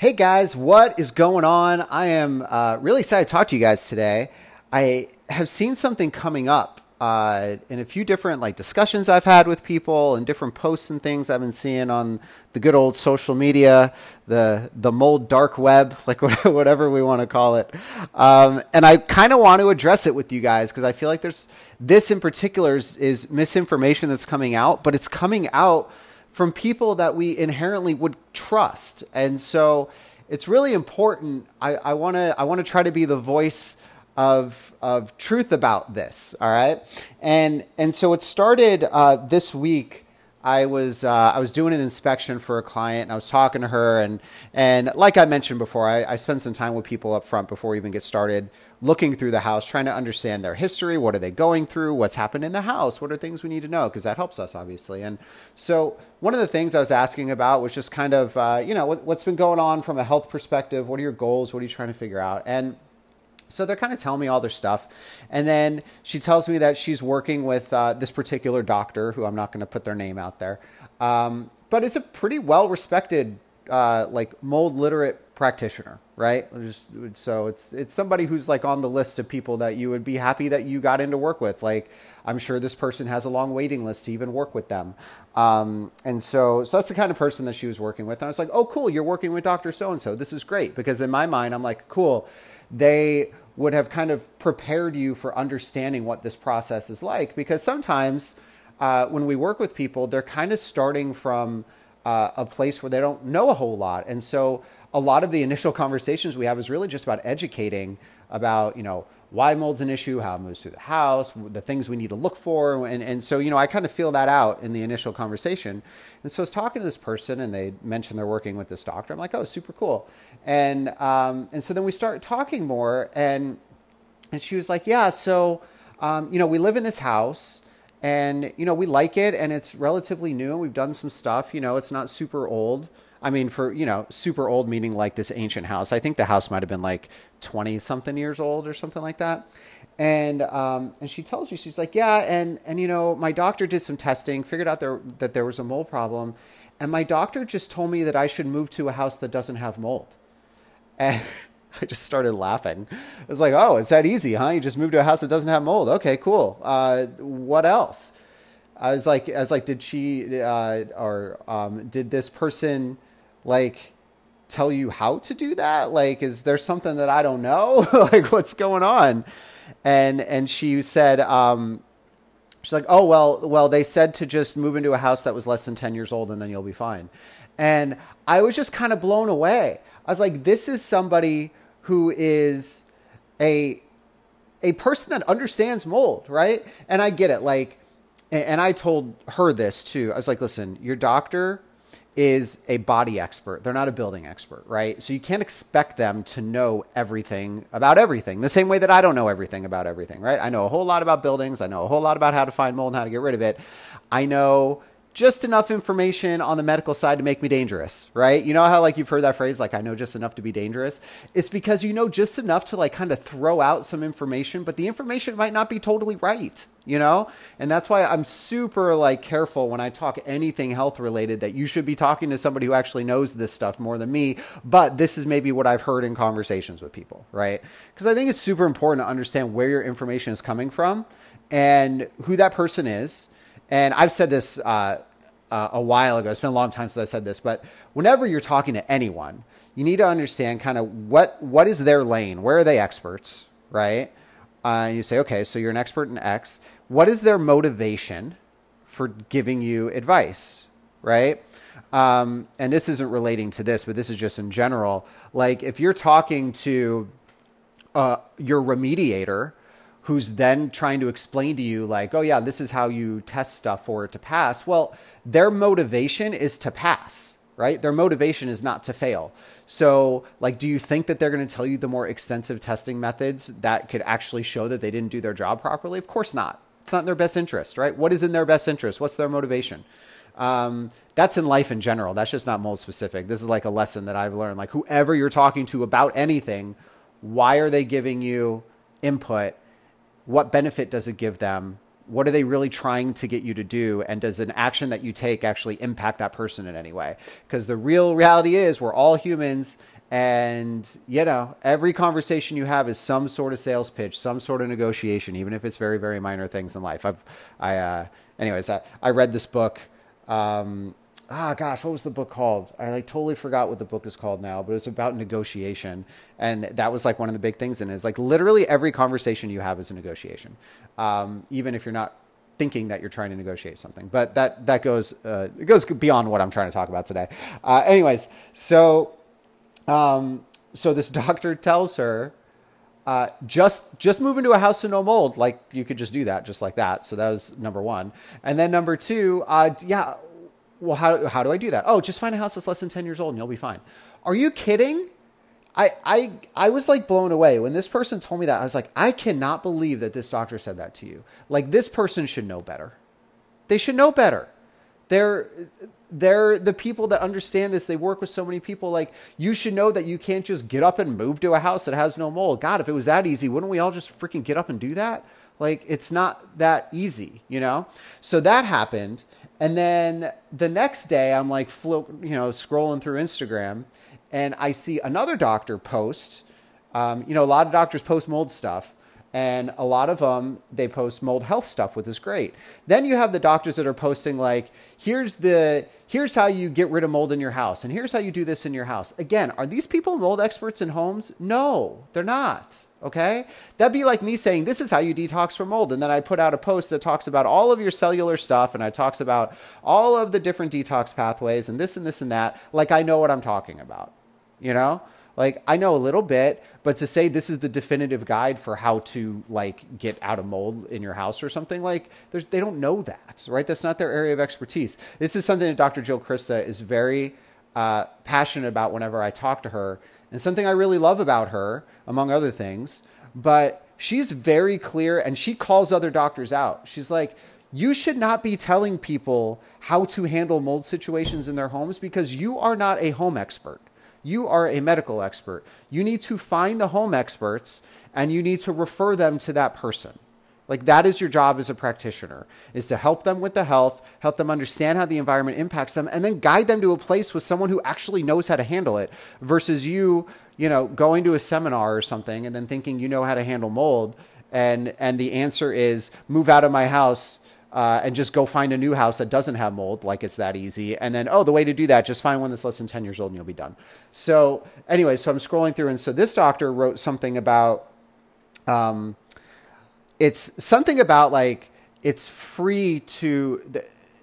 Hey guys, what is going on? I am uh, really excited to talk to you guys today. I have seen something coming up uh, in a few different like discussions I've had with people and different posts and things I've been seeing on the good old social media, the the mold dark web, like whatever we want to call it. Um, and I kind of want to address it with you guys because I feel like there's this in particular is, is misinformation that's coming out, but it's coming out from people that we inherently would trust. And so it's really important. I want to I want to try to be the voice of of truth about this. All right, and and so it started uh, this week. I was uh, I was doing an inspection for a client, and I was talking to her, and and like I mentioned before, I, I spend some time with people up front before we even get started, looking through the house, trying to understand their history, what are they going through, what's happened in the house, what are things we need to know, because that helps us obviously. And so one of the things I was asking about was just kind of uh, you know what, what's been going on from a health perspective. What are your goals? What are you trying to figure out? And so they're kind of telling me all their stuff. And then she tells me that she's working with uh, this particular doctor, who I'm not going to put their name out there, um, but it's a pretty well respected, uh, like mold literate practitioner, right? Just, so it's it's somebody who's like on the list of people that you would be happy that you got into work with. Like I'm sure this person has a long waiting list to even work with them. Um, and so, so that's the kind of person that she was working with. And I was like, oh, cool, you're working with Dr. So and so. This is great because in my mind, I'm like, cool they would have kind of prepared you for understanding what this process is like. Because sometimes uh, when we work with people, they're kind of starting from uh, a place where they don't know a whole lot. And so a lot of the initial conversations we have is really just about educating about, you know, why mold's an issue, how it moves through the house, the things we need to look for. And, and so, you know, I kind of feel that out in the initial conversation. And so I was talking to this person and they mentioned they're working with this doctor. I'm like, oh, super cool. And, um, and so then we start talking more and, and she was like, yeah, so, um, you know, we live in this house and, you know, we like it and it's relatively new and we've done some stuff, you know, it's not super old. I mean, for, you know, super old meaning like this ancient house. I think the house might have been like 20 something years old or something like that. And, um, and she tells me, she's like, yeah. And, and, you know, my doctor did some testing, figured out there, that there was a mold problem. And my doctor just told me that I should move to a house that doesn't have mold. And I just started laughing. I was like, oh, it's that easy, huh? You just move to a house that doesn't have mold. Okay, cool. Uh, what else? I was like, I was like, did she, uh, or, um, did this person, like tell you how to do that? Like, is there something that I don't know? like, what's going on? And and she said, um, she's like, oh well, well they said to just move into a house that was less than ten years old, and then you'll be fine. And I was just kind of blown away. I was like, this is somebody who is a a person that understands mold, right? And I get it. Like, and I told her this too. I was like, listen, your doctor is a body expert. They're not a building expert, right? So you can't expect them to know everything about everything. The same way that I don't know everything about everything, right? I know a whole lot about buildings. I know a whole lot about how to find mold and how to get rid of it. I know just enough information on the medical side to make me dangerous, right? You know how like you've heard that phrase like I know just enough to be dangerous? It's because you know just enough to like kind of throw out some information, but the information might not be totally right, you know? And that's why I'm super like careful when I talk anything health related that you should be talking to somebody who actually knows this stuff more than me, but this is maybe what I've heard in conversations with people, right? Because I think it's super important to understand where your information is coming from and who that person is and I've said this uh, uh, a while ago. It's been a long time since I said this, but whenever you're talking to anyone, you need to understand kind of what what is their lane. Where are they experts, right? Uh, and you say, okay, so you're an expert in X. What is their motivation for giving you advice, right? Um, and this isn't relating to this, but this is just in general. Like if you're talking to uh, your remediator who's then trying to explain to you like, oh yeah, this is how you test stuff for it to pass. Well, their motivation is to pass, right? Their motivation is not to fail. So, like, do you think that they're going to tell you the more extensive testing methods that could actually show that they didn't do their job properly? Of course not. It's not in their best interest, right? What is in their best interest? What's their motivation? Um, that's in life in general. That's just not mold specific. This is like a lesson that I've learned. Like, whoever you're talking to about anything, why are they giving you input? What benefit does it give them? What are they really trying to get you to do? And does an action that you take actually impact that person in any way? Because the real reality is we're all humans and you know every conversation you have is some sort of sales pitch some sort of negotiation even if it's very very minor things in life i've i uh anyways i, I read this book um ah gosh what was the book called i like totally forgot what the book is called now but it was about negotiation and that was like one of the big things in it is like literally every conversation you have is a negotiation um, even if you're not thinking that you're trying to negotiate something but that that goes uh, it goes beyond what i'm trying to talk about today uh, anyways so um, so this doctor tells her, uh, just just move into a house with no mold. Like you could just do that, just like that. So that was number one. And then number two, uh, yeah. Well, how how do I do that? Oh, just find a house that's less than ten years old, and you'll be fine. Are you kidding? I I I was like blown away when this person told me that. I was like, I cannot believe that this doctor said that to you. Like this person should know better. They should know better. They're they're the people that understand this. They work with so many people. Like, you should know that you can't just get up and move to a house that has no mold. God, if it was that easy, wouldn't we all just freaking get up and do that? Like, it's not that easy, you know? So that happened. And then the next day, I'm like, you know, scrolling through Instagram and I see another doctor post. Um, you know, a lot of doctors post mold stuff and a lot of them they post mold health stuff which is great. Then you have the doctors that are posting like here's the here's how you get rid of mold in your house and here's how you do this in your house. Again are these people mold experts in homes? No they're not okay that'd be like me saying this is how you detox from mold and then i put out a post that talks about all of your cellular stuff and i talks about all of the different detox pathways and this and this and that like i know what i'm talking about you know like I know a little bit, but to say this is the definitive guide for how to like get out of mold in your house or something like they don't know that, right? That's not their area of expertise. This is something that Dr. Jill Crista is very uh, passionate about whenever I talk to her, and something I really love about her, among other things. But she's very clear, and she calls other doctors out. She's like, you should not be telling people how to handle mold situations in their homes because you are not a home expert. You are a medical expert. You need to find the home experts and you need to refer them to that person. Like that is your job as a practitioner is to help them with the health, help them understand how the environment impacts them and then guide them to a place with someone who actually knows how to handle it versus you, you know, going to a seminar or something and then thinking you know how to handle mold and and the answer is move out of my house uh, and just go find a new house that doesn't have mold, like it's that easy. And then, oh, the way to do that, just find one that's less than 10 years old and you'll be done. So, anyway, so I'm scrolling through, and so this doctor wrote something about um, it's something about like it's free to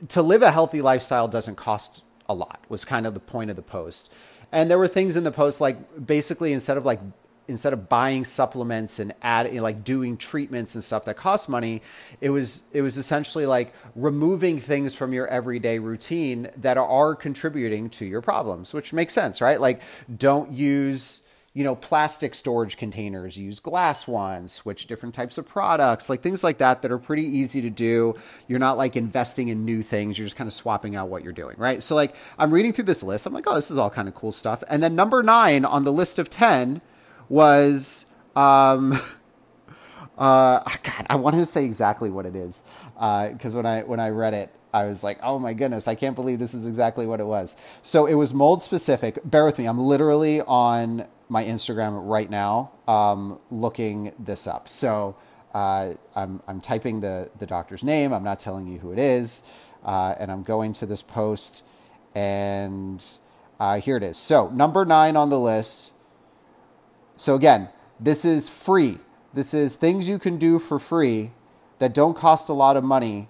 to live a healthy lifestyle doesn't cost a lot was kind of the point of the post and there were things in the post like basically instead of like instead of buying supplements and add like doing treatments and stuff that cost money it was it was essentially like removing things from your everyday routine that are contributing to your problems which makes sense right? Like don't use you know plastic storage containers use glass ones switch different types of products like things like that that are pretty easy to do. You're not like investing in new things. You're just kind of swapping out what you're doing right? So like i'm reading through this list. I'm like oh this is all kind of cool stuff. And then number nine on the list of 10 was um, uh, God, I wanted to say exactly what it is because uh, when I when I read it, I was like, oh my goodness, I can't believe this is exactly what it was. So it was mold specific. Bear with me, I'm literally on my Instagram right now um, looking this up. So uh, I'm I'm typing the the doctor's name. I'm not telling you who it is, uh, and I'm going to this post, and uh, here it is. So number nine on the list so again, this is free. This is things you can do for free that don't cost a lot of money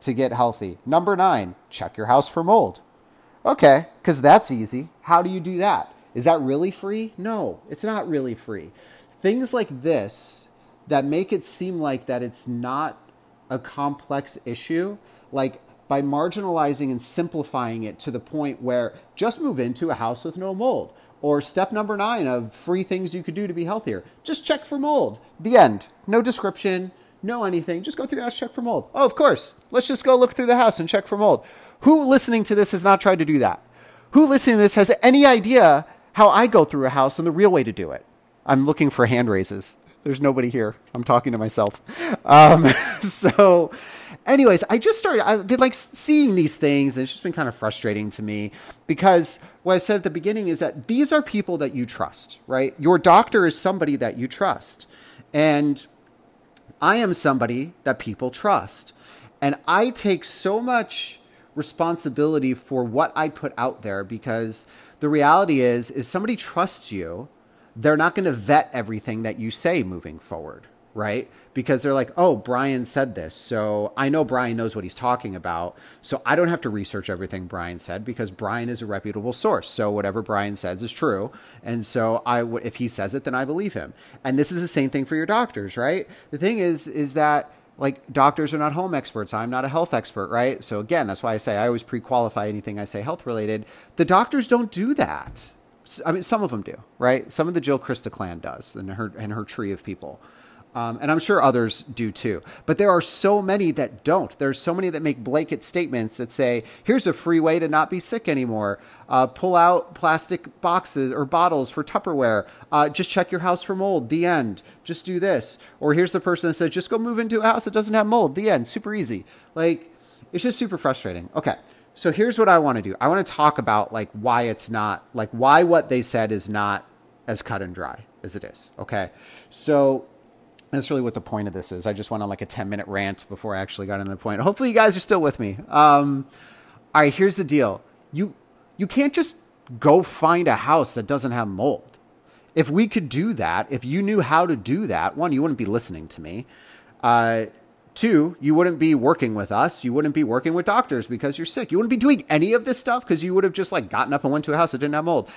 to get healthy. Number nine, check your house for mold. Okay, because that's easy. How do you do that? Is that really free? No, it's not really free. Things like this, that make it seem like that it's not a complex issue, like by marginalizing and simplifying it to the point where just move into a house with no mold. Or step number nine of free things you could do to be healthier. Just check for mold. The end. No description, no anything. Just go through the house, check for mold. Oh, of course. Let's just go look through the house and check for mold. Who listening to this has not tried to do that? Who listening to this has any idea how I go through a house and the real way to do it? I'm looking for hand raises. There's nobody here. I'm talking to myself. Um, so, anyways, I just started, I've been like seeing these things, and it's just been kind of frustrating to me because what I said at the beginning is that these are people that you trust, right? Your doctor is somebody that you trust. And I am somebody that people trust. And I take so much responsibility for what I put out there because the reality is is somebody trusts you they're not going to vet everything that you say moving forward, right? Because they're like, oh, Brian said this. So I know Brian knows what he's talking about. So I don't have to research everything Brian said because Brian is a reputable source. So whatever Brian says is true. And so I if he says it, then I believe him. And this is the same thing for your doctors, right? The thing is, is that like doctors are not home experts. I'm not a health expert, right? So again, that's why I say I always pre-qualify anything I say health related. The doctors don't do that I mean, some of them do, right? Some of the Jill Crista clan does, and her and her tree of people, um, and I'm sure others do too. But there are so many that don't. There's so many that make blanket statements that say, "Here's a free way to not be sick anymore. Uh, pull out plastic boxes or bottles for Tupperware. Uh, just check your house for mold. The end. Just do this." Or here's the person that says, "Just go move into a house that doesn't have mold. The end. Super easy." Like, it's just super frustrating. Okay. So here's what I want to do. I want to talk about like why it's not like why what they said is not as cut and dry as it is. Okay. So that's really what the point of this is. I just went on like a 10 minute rant before I actually got into the point. Hopefully you guys are still with me. Um, all right, here's the deal. You you can't just go find a house that doesn't have mold. If we could do that, if you knew how to do that, one, you wouldn't be listening to me. Uh, Two, you wouldn't be working with us. You wouldn't be working with doctors because you're sick. You wouldn't be doing any of this stuff because you would have just like gotten up and went to a house that didn't have mold.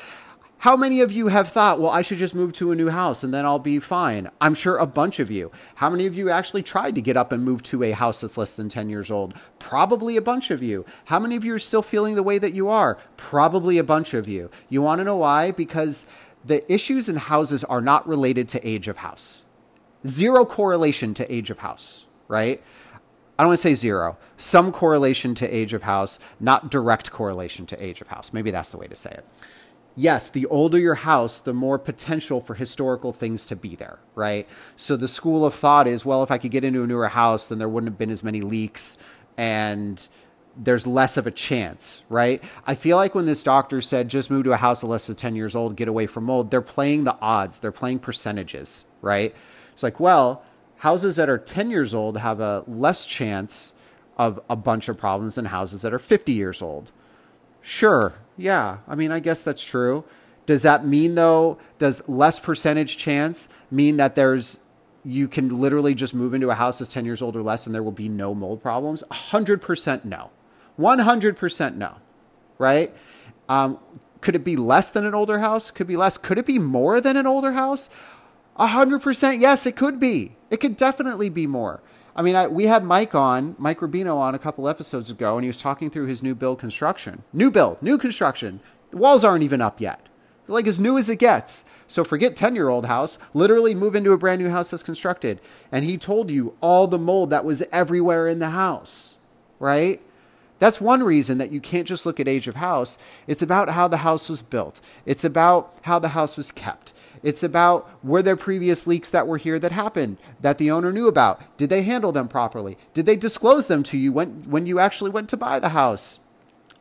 How many of you have thought, well, I should just move to a new house and then I'll be fine? I'm sure a bunch of you. How many of you actually tried to get up and move to a house that's less than 10 years old? Probably a bunch of you. How many of you are still feeling the way that you are? Probably a bunch of you. You want to know why? Because the issues in houses are not related to age of house. Zero correlation to age of house right? I don't want to say zero, some correlation to age of house, not direct correlation to age of house. Maybe that's the way to say it. Yes, the older your house, the more potential for historical things to be there, right? So the school of thought is, well, if I could get into a newer house, then there wouldn't have been as many leaks and there's less of a chance, right? I feel like when this doctor said just move to a house less than 10 years old, get away from mold, they're playing the odds, they're playing percentages, right? It's like, well, houses that are 10 years old have a less chance of a bunch of problems than houses that are 50 years old. Sure. Yeah. I mean, I guess that's true. Does that mean though, does less percentage chance mean that there's you can literally just move into a house that's 10 years old or less and there will be no mold problems? 100% no. 100% no. Right? Um, could it be less than an older house? Could be less. Could it be more than an older house? 100% yes, it could be. It could definitely be more. I mean, I, we had Mike on, Mike Rubino on a couple episodes ago, and he was talking through his new build construction. New build, new construction. The walls aren't even up yet. They're like as new as it gets. So forget 10 year old house, literally move into a brand new house that's constructed. And he told you all the mold that was everywhere in the house, right? That's one reason that you can't just look at age of house. It's about how the house was built, it's about how the house was kept, it's about were there previous leaks that were here that happened that the owner knew about? Did they handle them properly? Did they disclose them to you when, when you actually went to buy the house?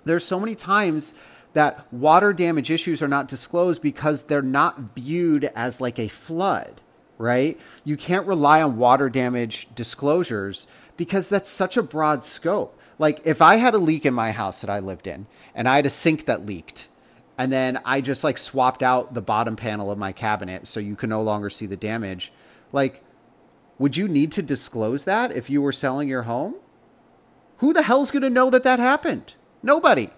There's so many times that water damage issues are not disclosed because they're not viewed as like a flood, right? You can't rely on water damage disclosures because that's such a broad scope. Like if I had a leak in my house that I lived in and I had a sink that leaked and then I just like swapped out the bottom panel of my cabinet so you can no longer see the damage. Like, would you need to disclose that if you were selling your home? Who the hell's going to know that that happened? Nobody,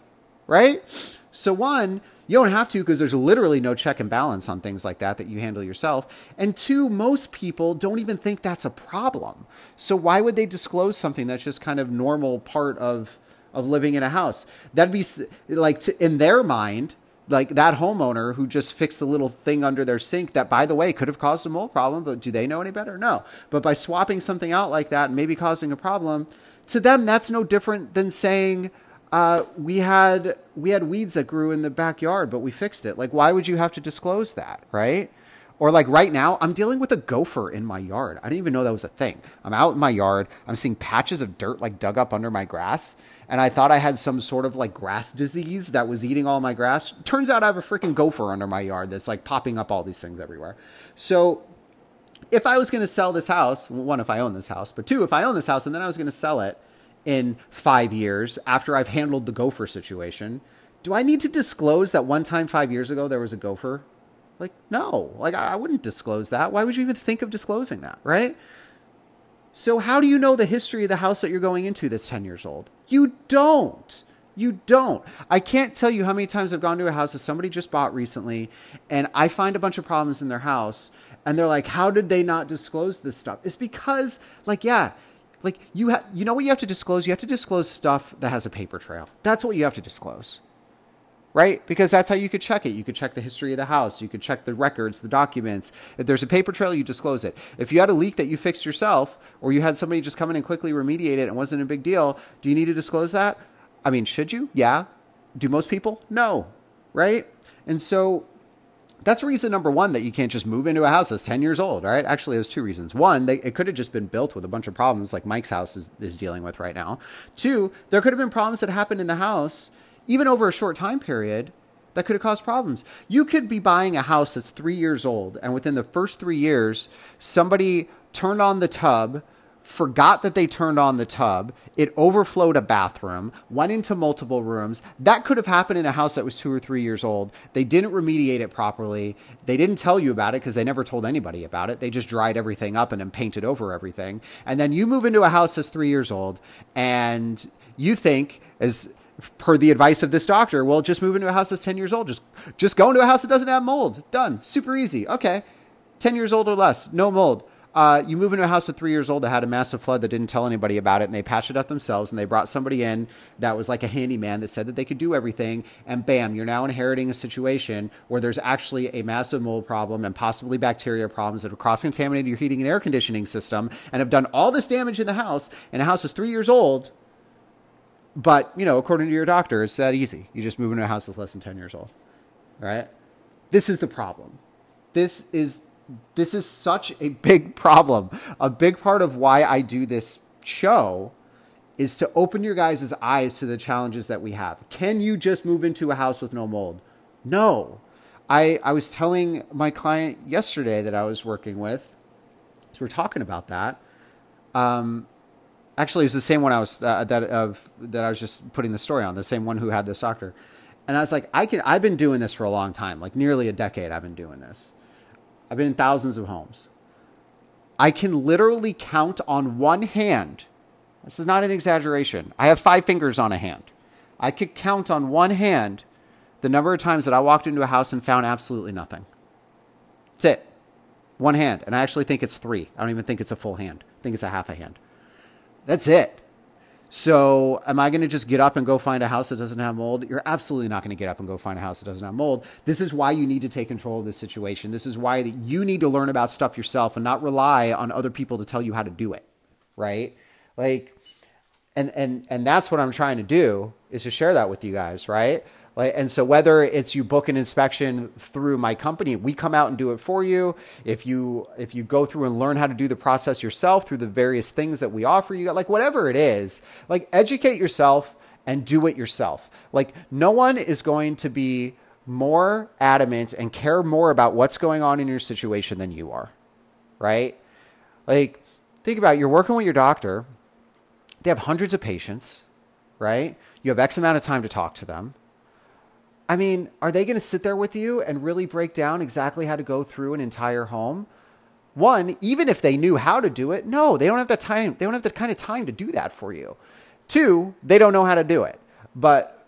right? So, one, You don't have to because there's literally no check and balance on things like that that you handle yourself. And two, most people don't even think that's a problem. So why would they disclose something that's just kind of normal part of of living in a house? That'd be like in their mind, like that homeowner who just fixed the little thing under their sink that by the way could have caused a mold problem, but do they know any better? No. But by swapping something out like that and maybe causing a problem, to them that's no different than saying uh, we had we had weeds that grew in the backyard, but we fixed it. Like, why would you have to disclose that, right? Or like right now, I'm dealing with a gopher in my yard. I didn't even know that was a thing. I'm out in my yard. I'm seeing patches of dirt like dug up under my grass, and I thought I had some sort of like grass disease that was eating all my grass. Turns out I have a freaking gopher under my yard that's like popping up all these things everywhere. So if I was going to sell this house, one, if I own this house, but two, if I own this house and then I was going to sell it, in five years after I've handled the gopher situation, do I need to disclose that one time five years ago there was a gopher? Like, no, like I wouldn't disclose that. Why would you even think of disclosing that, right? So, how do you know the history of the house that you're going into that's 10 years old? You don't. You don't. I can't tell you how many times I've gone to a house that somebody just bought recently and I find a bunch of problems in their house and they're like, how did they not disclose this stuff? It's because, like, yeah, like you have you know what you have to disclose you have to disclose stuff that has a paper trail that's what you have to disclose right? Because that's how you could check it. You could check the history of the house. You could check the records the documents. If there's a paper trail you disclose it. If you had a leak that you fixed yourself or you had somebody just come in and quickly remediate it and wasn't a big deal do you need to disclose that? I mean should you? Yeah. Do most people? No right? And so that's reason number one that you can't just move into a house that's 10 years old, right? Actually, there's two reasons. One, they, it could have just been built with a bunch of problems like Mike's house is, is dealing with right now. Two, there could have been problems that happened in the house, even over a short time period, that could have caused problems. You could be buying a house that's three years old, and within the first three years, somebody turned on the tub forgot that they turned on the tub. It overflowed a bathroom, went into multiple rooms. That could have happened in a house that was two or three years old. They didn't remediate it properly. They didn't tell you about it because they never told anybody about it. They just dried everything up and then painted over everything. And then you move into a house that's three years old and you think, as per the advice of this doctor, well, just move into a house that's 10 years old. Just, just go into a house that doesn't have mold. Done. Super easy. Okay. 10 years old or less. No mold. Uh, you move into a house at three years old that had a massive flood that didn't tell anybody about it, and they patched it up themselves, and they brought somebody in that was like a handyman that said that they could do everything, and bam, you're now inheriting a situation where there's actually a massive mold problem and possibly bacteria problems that have cross contaminated your heating and air conditioning system and have done all this damage in the house, and the house is three years old. But, you know, according to your doctor, it's that easy. You just move into a house that's less than 10 years old. Right? This is the problem. This is this is such a big problem. A big part of why I do this show is to open your guys' eyes to the challenges that we have. Can you just move into a house with no mold? No. I, I was telling my client yesterday that I was working with, so we're talking about that. Um, actually, it was the same one I was uh, that of that I was just putting the story on. The same one who had this doctor, and I was like, I can. I've been doing this for a long time, like nearly a decade. I've been doing this, I've been in thousands of homes. I can literally count on one hand. This is not an exaggeration. I have five fingers on a hand. I could count on one hand the number of times that I walked into a house and found absolutely nothing. That's it. One hand. And I actually think it's three. I don't even think it's a full hand. I think it's a half a hand. That's it. So, am I going to just get up and go find a house that doesn't have mold? You're absolutely not going to get up and go find a house that doesn't have mold. This is why you need to take control of this situation. This is why you need to learn about stuff yourself and not rely on other people to tell you how to do it, right? Like and and and that's what I'm trying to do is to share that with you guys, right? And so whether it's you book an inspection through my company, we come out and do it for you. If you if you go through and learn how to do the process yourself through the various things that we offer you, like whatever it is, like educate yourself and do it yourself. Like no one is going to be more adamant and care more about what's going on in your situation than you are. Right? Like think about it, you're working with your doctor. They have hundreds of patients, right? You have X amount of time to talk to them I mean, are they going to sit there with you and really break down exactly how to go through an entire home? One, even if they knew how to do it, no, they don't have the time. They don't have the kind of time to do that for you. Two, they don't know how to do it. But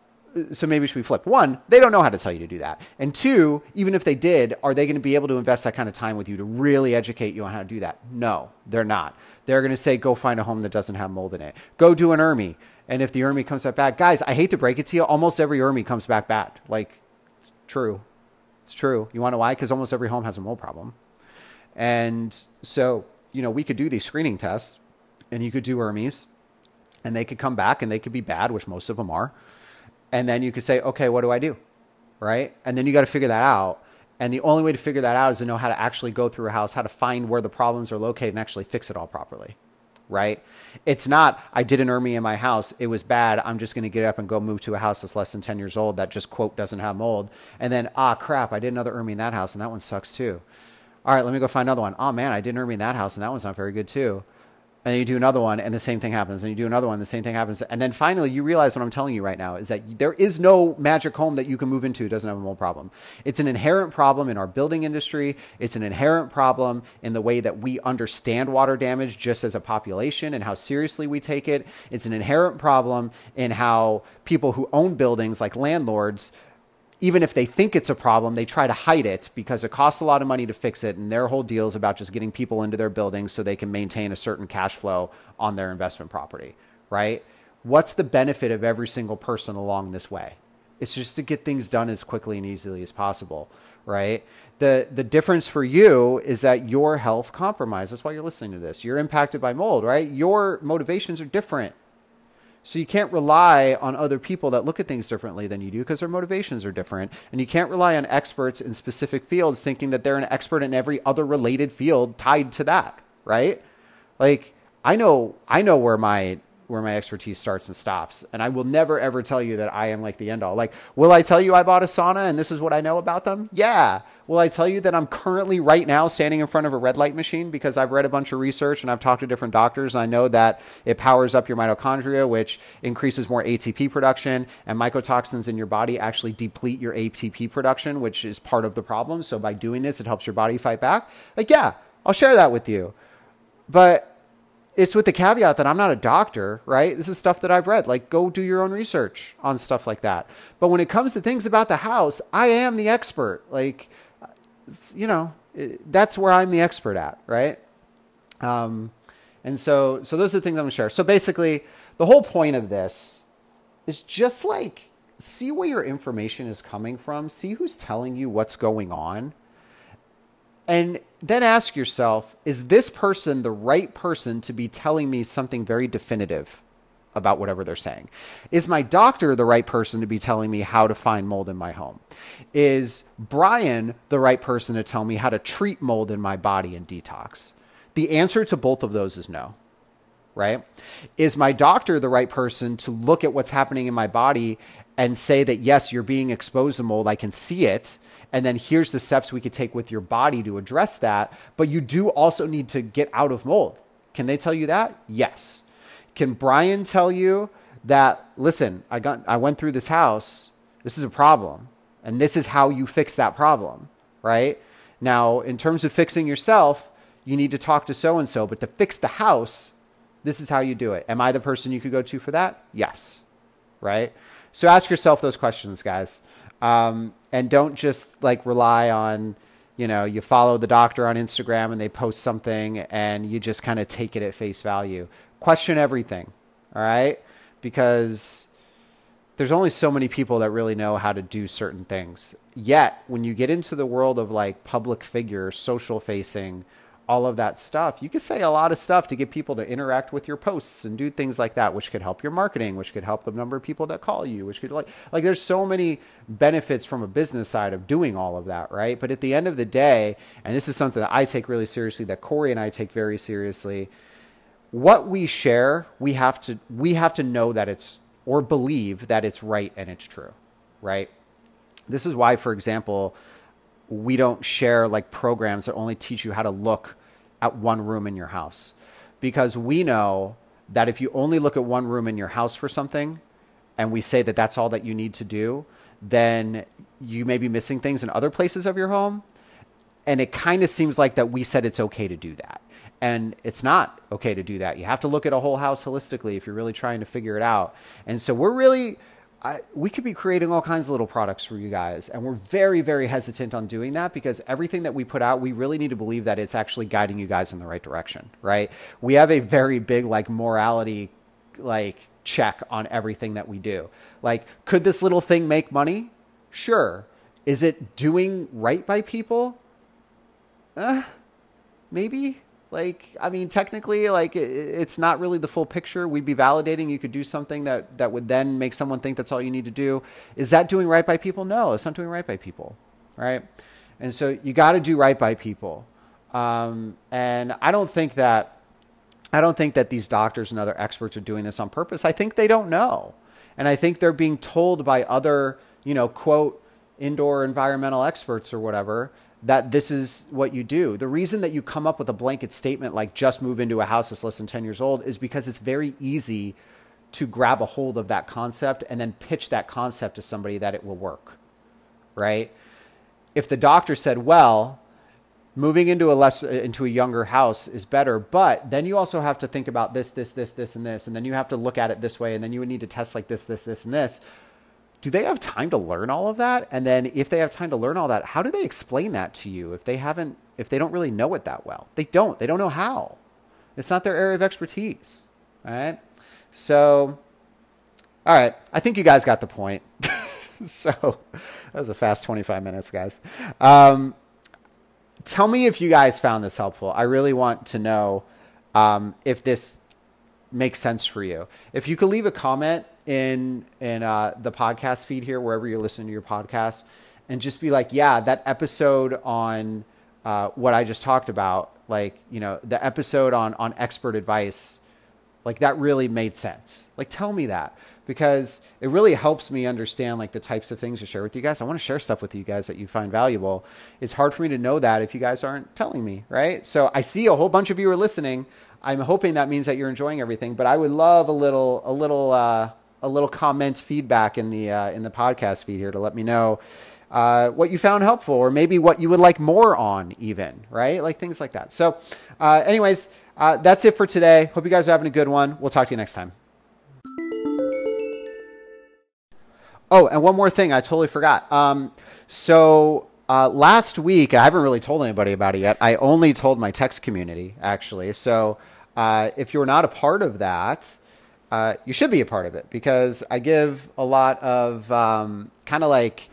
so maybe should be flipped. One, they don't know how to tell you to do that. And two, even if they did, are they going to be able to invest that kind of time with you to really educate you on how to do that? No, they're not. They're going to say, go find a home that doesn't have mold in it. Go do an ERMI. And if the ERMI comes back bad, guys, I hate to break it to you, almost every ERMI comes back bad. Like, true. It's true. You want to why? Because almost every home has a mold problem. And so, you know, we could do these screening tests and you could do ERMIs and they could come back and they could be bad, which most of them are. And then you could say, okay, what do I do? Right. And then you got to figure that out. And the only way to figure that out is to know how to actually go through a house, how to find where the problems are located and actually fix it all properly. Right. It's not, I did an ERMI in my house. It was bad. I'm just going to get up and go move to a house that's less than 10 years old that just, quote, doesn't have mold. And then, ah, crap, I did another ERMI in that house and that one sucks too. All right, let me go find another one. Oh man, I did an ERMI in that house and that one's not very good too and then you do another one and the same thing happens and you do another one the same thing happens and then finally you realize what i'm telling you right now is that there is no magic home that you can move into doesn't have a mold problem. It's an inherent problem in our building industry. It's an inherent problem in the way that we understand water damage just as a population and how seriously we take it. It's an inherent problem in how people who own buildings like landlords even if they think it's a problem, they try to hide it because it costs a lot of money to fix it. And their whole deal is about just getting people into their buildings so they can maintain a certain cash flow on their investment property, right? What's the benefit of every single person along this way? It's just to get things done as quickly and easily as possible, right? The the difference for you is that your health compromised. That's why you're listening to this. You're impacted by mold, right? Your motivations are different so you can't rely on other people that look at things differently than you do because their motivations are different. And you can't rely on experts in specific fields thinking that they're an expert in every other related field tied to that, right? Like I know I know where my where my expertise starts and stops. And I will never ever tell you that I am like the end all. Like, will I tell you I bought a sauna and this is what I know about them? Yeah. Will I tell you that I'm currently right now standing in front of a red light machine because I've read a bunch of research and I've talked to different doctors. and I know that it powers up your mitochondria, which increases more ATP production, and mycotoxins in your body actually deplete your ATP production, which is part of the problem. So by doing this, it helps your body fight back. Like, yeah, I'll share that with you. But it's with the caveat that I'm not a doctor, right? This is stuff that I've read. Like, go do your own research on stuff like that. But when it comes to things about the house, I am the expert. Like, you know, that's where I'm the expert at, right? Um, and so, so those are the things I'm gonna share. So basically, the whole point of this is just like see where your information is coming from, see who's telling you what's going on, and then ask yourself is this person the right person to be telling me something very definitive about whatever they're saying? Is my doctor the right person to be telling me how to find mold in my home? Is Brian the right person to tell me how to treat mold in my body and detox? The answer to both of those is no. Right? Is my doctor the right person to look at what's happening in my body and say that, yes, you're being exposed to mold, I can see it, and then here's the steps we could take with your body to address that. But you do also need to get out of mold. Can they tell you that? Yes. Can Brian tell you that, listen, I got I went through this house, this is a problem, and this is how you fix that problem, right? Now, in terms of fixing yourself, you need to talk to so and so, but to fix the house, this is how you do it. Am I the person you could go to for that? Yes. Right? So ask yourself those questions, guys. Um, and don't just like rely on, you know, you follow the doctor on Instagram and they post something and you just kind of take it at face value. Question everything, all right? Because there's only so many people that really know how to do certain things. Yet, when you get into the world of like public figure, social facing, all of that stuff, you can say a lot of stuff to get people to interact with your posts and do things like that, which could help your marketing, which could help the number of people that call you, which could like like there's so many benefits from a business side of doing all of that, right? But at the end of the day, and this is something that I take really seriously, that Corey and I take very seriously, what we share, we have to we have to know that it's or believe that it's right and it's true, right? This is why, for example, we don't share like programs that only teach you how to look at one room in your house. Because we know that if you only look at one room in your house for something and we say that that's all that you need to do then you may be missing things in other places of your home. And it kind of seems like that we said it's okay to do that. And it's not okay to do that. You have to look at a whole house holistically if you're really trying to figure it out. And so we're really I, we could be creating all kinds of little products for you guys. And we're very, very hesitant on doing that because everything that we put out, we really need to believe that it's actually guiding you guys in the right direction, right? We have a very big, like, morality, like, check on everything that we do. Like, could this little thing make money? Sure. Is it doing right by people? Uh, maybe. Like, I mean, technically, like, it's not really the full picture. We'd be validating you could do something that, that would then make someone think that's all you need to do. Is that doing right by people? No, it's not doing right by people, right? And so you got to do right by people. Um, and I don't think that, I don't think that these doctors and other experts are doing this on purpose. I think they don't know. And I think they're being told by other, you know, quote, indoor environmental experts or whatever that this is what you do. The reason that you come up with a blanket statement like just move into a house that's less than 10 years old is because it's very easy to grab a hold of that concept and then pitch that concept to somebody that it will work. Right? If the doctor said, "Well, moving into a less into a younger house is better, but then you also have to think about this this this this and this and then you have to look at it this way and then you would need to test like this this this and this." Do they have time to learn all of that? And then if they have time to learn all that, how do they explain that to you if they haven't if they don't really know it that well? They don't. They don't know how. It's not their area of expertise. right? So all right, I think you guys got the point. so that was a fast 25 minutes, guys. Um, tell me if you guys found this helpful. I really want to know um, if this makes sense for you. If you could leave a comment in in uh, the podcast feed here, wherever you're listening to your podcast, and just be like, yeah, that episode on uh, what I just talked about, like you know, the episode on on expert advice, like that really made sense. Like, tell me that because it really helps me understand like the types of things to share with you guys. I want to share stuff with you guys that you find valuable. It's hard for me to know that if you guys aren't telling me, right? So I see a whole bunch of you are listening. I'm hoping that means that you're enjoying everything, but I would love a little a little uh, a little comment feedback in the uh, in the podcast feed here to let me know uh, what you found helpful or maybe what you would like more on even right? Like things like that. So uh, anyways uh, that's it for today. Hope you guys are having a good one. We'll talk to you next time. Oh and one more thing i totally forgot. Um, so uh, last week i haven't really told anybody about it yet. I only told my text community actually. So uh, if you're not a part of that uh, you should be a part of it because I give a lot of um, kind of like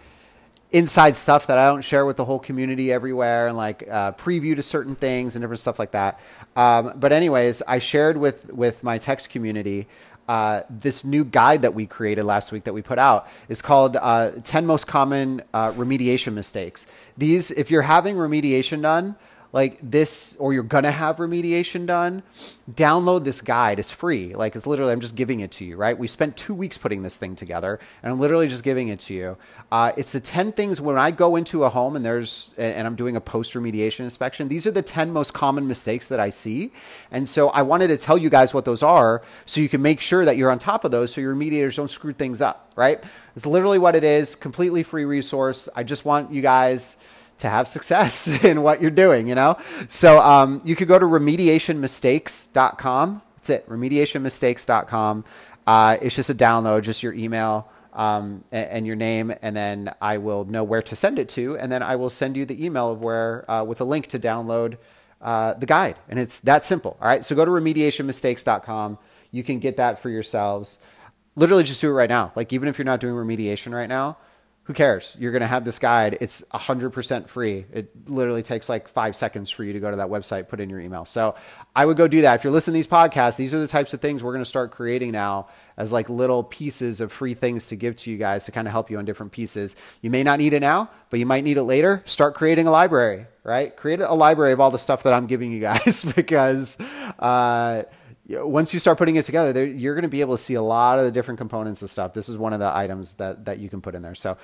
inside stuff that I don't share with the whole community everywhere and like uh, preview to certain things and different stuff like that. Um, but anyways, I shared with with my text community uh, this new guide that we created last week that we put out is called uh, 10 most common uh, remediation mistakes. These, if you're having remediation done, like this or you're gonna have remediation done, download this guide. It's free. Like it's literally I'm just giving it to you, right? We spent two weeks putting this thing together, and I'm literally just giving it to you. Uh, it's the ten things when I go into a home and there's and I'm doing a post remediation inspection. These are the ten most common mistakes that I see, and so I wanted to tell you guys what those are, so you can make sure that you're on top of those, so your remediators don't screw things up, right? It's literally what it is. Completely free resource. I just want you guys to have success in what you're doing, you know? So um, you could go to remediationmistakes.com. That's it, remediationmistakes.com. Uh, it's just a download, just your email um, and, and, your name, and then I will know where to send it to, and then I will send you the email of where uh, with a link to download uh, the guide, and it's that simple. All right, so go to remediationmistakes.com. You can get that for yourselves. Literally, just do it right now. Like even if you're not doing remediation right now, who cares? You're going to have this guide. It's 100% free. It literally takes like five seconds for you to go to that website, put in your email. So I would go do that. If you're listening to these podcasts, these are the types of things we're going to start creating now as like little pieces of free things to give to you guys to kind of help you on different pieces. You may not need it now, but you might need it later. Start creating a library, right? Create a library of all the stuff that I'm giving you guys because, uh, once you start putting it together, you're going to be able to see a lot of the different components of stuff. This is one of the items that that you can put in there. So,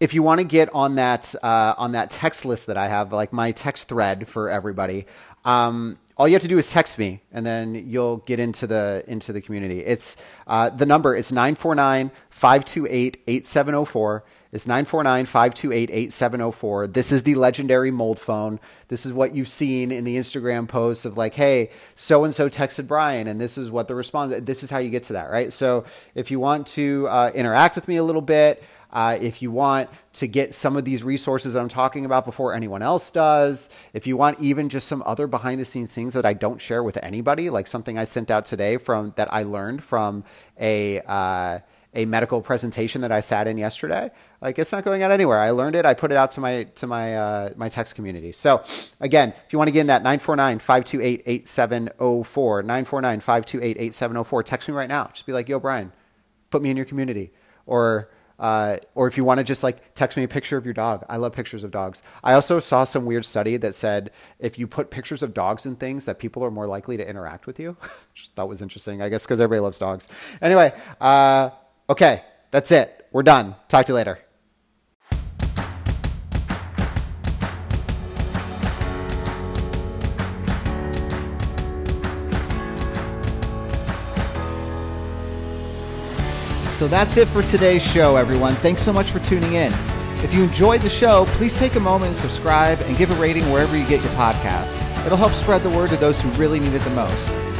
if you want to get on that uh, on that text list that I have, like my text thread for everybody, um, all you have to do is text me, and then you'll get into the into the community. It's uh, the number. It's 949-528-8704. It's 949 528 8704. This is the legendary mold phone. This is what you've seen in the Instagram posts of like, hey, so and so texted Brian, and this is what the response. This is how you get to that, right? So if you want to uh, interact with me a little bit, uh, if you want to get some of these resources that I'm talking about before anyone else does, if you want even just some other behind the scenes things that I don't share with anybody, like something I sent out today from that I learned from a uh, a medical presentation that I sat in yesterday. Like it's not going out anywhere. I learned it. I put it out to my to my uh, my text community. So again, if you want to get in that 949-528-8704, 949-528-8704, text me right now. Just be like, "Yo, Brian, put me in your community." Or uh, or if you want to just like text me a picture of your dog. I love pictures of dogs. I also saw some weird study that said if you put pictures of dogs and things, that people are more likely to interact with you. that was interesting, I guess, because everybody loves dogs. Anyway, uh, okay, that's it. We're done. Talk to you later. So that's it for today's show, everyone. Thanks so much for tuning in. If you enjoyed the show, please take a moment and subscribe and give a rating wherever you get your podcasts. It'll help spread the word to those who really need it the most.